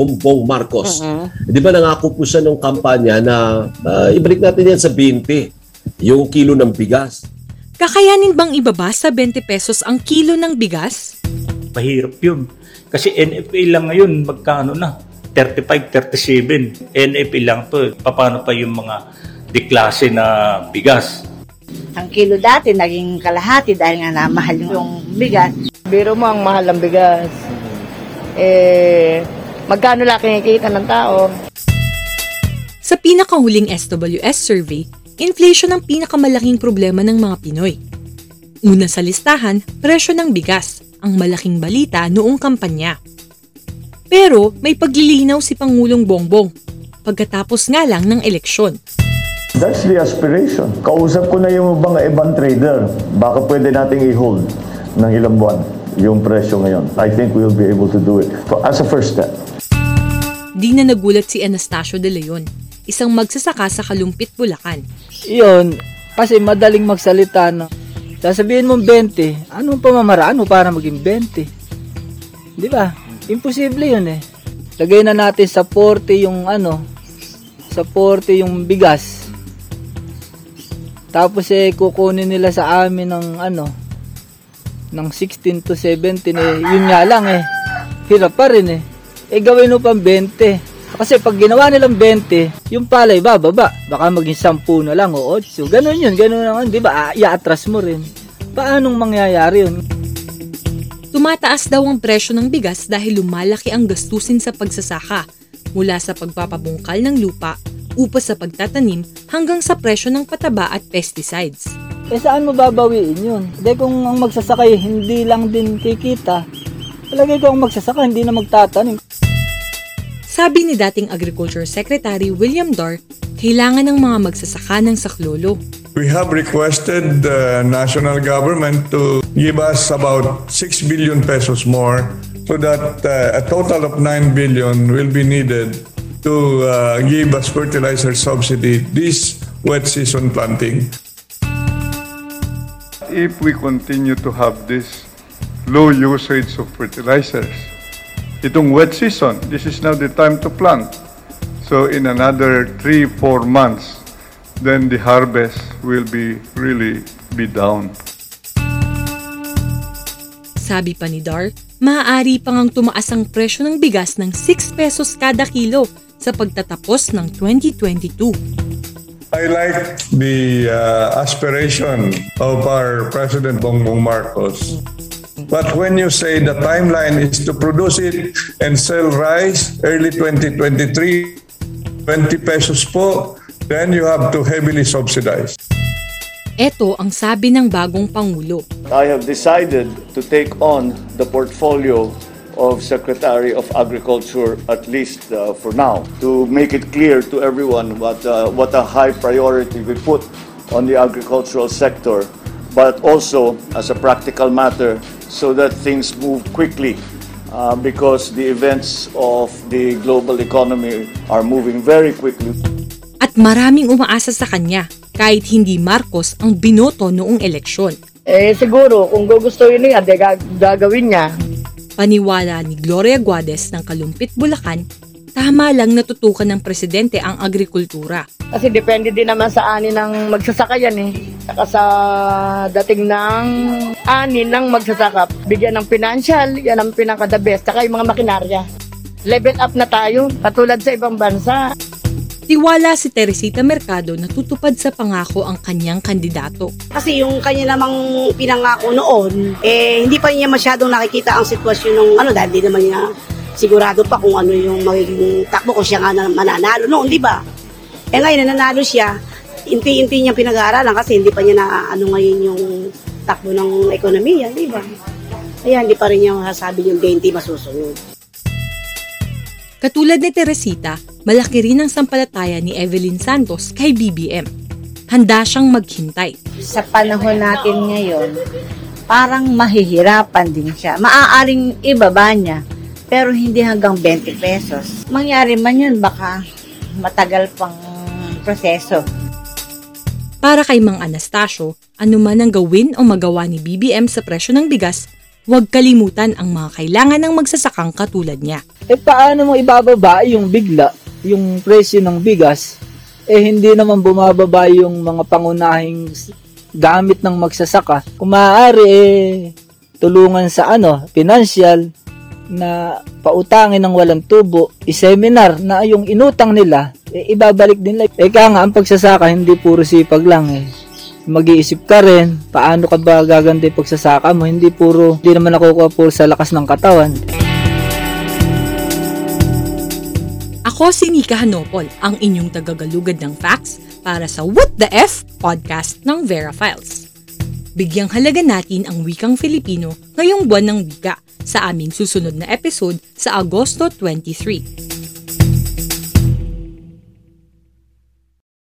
Bongbong Marcos. Di ba nangako po siya nung kampanya na ah, ibalik natin yan sa 20, yung kilo ng bigas. Kakayanin bang ibaba sa 20 pesos ang kilo ng bigas? Mahirap yun. Kasi NFA lang ngayon, magkano na? 35, 37. NFA lang to. Paano pa yung mga deklase na bigas? Ang kilo dati naging kalahati dahil nga namahal yung bigas. Biro mo ang mahal ng bigas. Eh, magkano lang kinikita ng tao? Sa pinakahuling SWS survey, inflation ang pinakamalaking problema ng mga Pinoy. Una sa listahan, presyo ng bigas, ang malaking balita noong kampanya. Pero may paglilinaw si Pangulong Bongbong pagkatapos nga lang ng eleksyon. That's the aspiration. Kausap ko na yung mga ibang trader. Baka pwede nating i-hold ng ilang buwan yung presyo ngayon. I think we'll be able to do it for, as a first step. Di na nagulat si Anastasio de Leon, isang magsasaka sa Kalumpit, Bulacan. Iyon, kasi madaling magsalita no. Sasabihin mong 20, anong pamamaraan mo para maging 20? Di ba? Imposible yun eh. Lagay na natin sa 40 yung ano, sa 40 yung bigas. Tapos eh kukunin nila sa amin ng ano, ng 16 to 17 eh, yun nga lang eh. Hirap pa rin eh. Eh gawin mo pang 20. Kasi pag ginawa nilang 20, yung palay bababa. Baka maging 10 na lang o 8. Ganun yun, ganun naman. Di ba? Ah, I-atras mo rin. Paanong mangyayari yun? Tumataas daw ang presyo ng bigas dahil lumalaki ang gastusin sa pagsasaka mula sa pagpapabungkal ng lupa, upa sa pagtatanim hanggang sa presyo ng pataba at pesticides. Eh saan mo babawiin yun? Hindi kung ang magsasakay hindi lang din kikita, palagay ko ang magsasaka hindi na magtatanim. Sabi ni dating Agriculture Secretary William Dar, kailangan ng mga magsasaka ng saklolo. We have requested the national government to give us about 6 billion pesos more so that uh, a total of 9 billion will be needed to uh, give us fertilizer subsidy this wet season planting. if we continue to have this low usage of fertilizers, itong wet season, this is now the time to plant. So in another three, four months, then the harvest will be really be down. Sabi pa ni Dar, maaari pang ang tumaas ang presyo ng bigas ng 6 pesos kada kilo sa pagtatapos ng 2022. I like the uh, aspiration of our President Bongbong Marcos. But when you say the timeline is to produce it and sell rice early 2023, 20 pesos po, then you have to heavily subsidize. Ito ang sabi ng bagong Pangulo. I have decided to take on the portfolio of Secretary of Agriculture at least uh, for now to make it clear to everyone what uh, what a high priority we put on the agricultural sector but also as a practical matter so that things move quickly uh, because the events of the global economy are moving very quickly. At maraming umaasa sa kanya kahit hindi Marcos ang binoto noong eleksyon. Eh, siguro, kung gugustuhin niya, gagawin niya. Paniwala ni Gloria Guades ng Kalumpit, Bulacan, tama lang natutukan ng presidente ang agrikultura. Kasi depende din naman sa ani ng magsasaka yan eh. Saka sa dating ng ani ng magsasaka, bigyan ng financial, yan ang pinaka-the best. Saka yung mga makinarya. Level up na tayo, katulad sa ibang bansa. Tiwala si Teresita Mercado na tutupad sa pangako ang kanyang kandidato. Kasi yung kanya namang pinangako noon, eh hindi pa niya masyadong nakikita ang sitwasyon ng ano dahil di naman niya sigurado pa kung ano yung magiging takbo kung siya nga na mananalo noon, di ba? Eh ngayon nanalo siya, inti-inti niya pinag-aaralan kasi hindi pa niya na ano ngayon yung takbo ng ekonomiya, di ba? Kaya hindi pa rin niya masasabi yung 20 masusunod. Katulad ni Teresita, malaki rin ang sampalataya ni Evelyn Santos kay BBM. Handa siyang maghintay. Sa panahon natin ngayon, parang mahihirapan din siya. Maaaring ibaba niya, pero hindi hanggang 20 pesos. Mangyari man yun, baka matagal pang proseso. Para kay Mang Anastasio, anuman ang gawin o magawa ni BBM sa presyo ng bigas, Huwag kalimutan ang mga kailangan ng magsasakang katulad niya. Eh paano mo ibababa yung bigla, yung presyo ng bigas, eh hindi naman bumababa yung mga pangunahing gamit ng magsasaka. Kung maaari eh tulungan sa ano, financial na pautangin ng walang tubo, i-seminar na yung inutang nila, eh, ibabalik din nila. Eh kaya nga ang pagsasaka hindi puro sipag lang eh. Mag-iisip ka rin, paano ka ba gaganda yung pagsasaka mo, hindi puro, hindi naman nakukuha puro sa lakas ng katawan. Ako si Nika Hanopol, ang inyong tagagalugad ng facts para sa What the F podcast ng Vera Files. Bigyang halaga natin ang wikang Filipino ngayong buwan ng wika sa aming susunod na episode sa Agosto 23.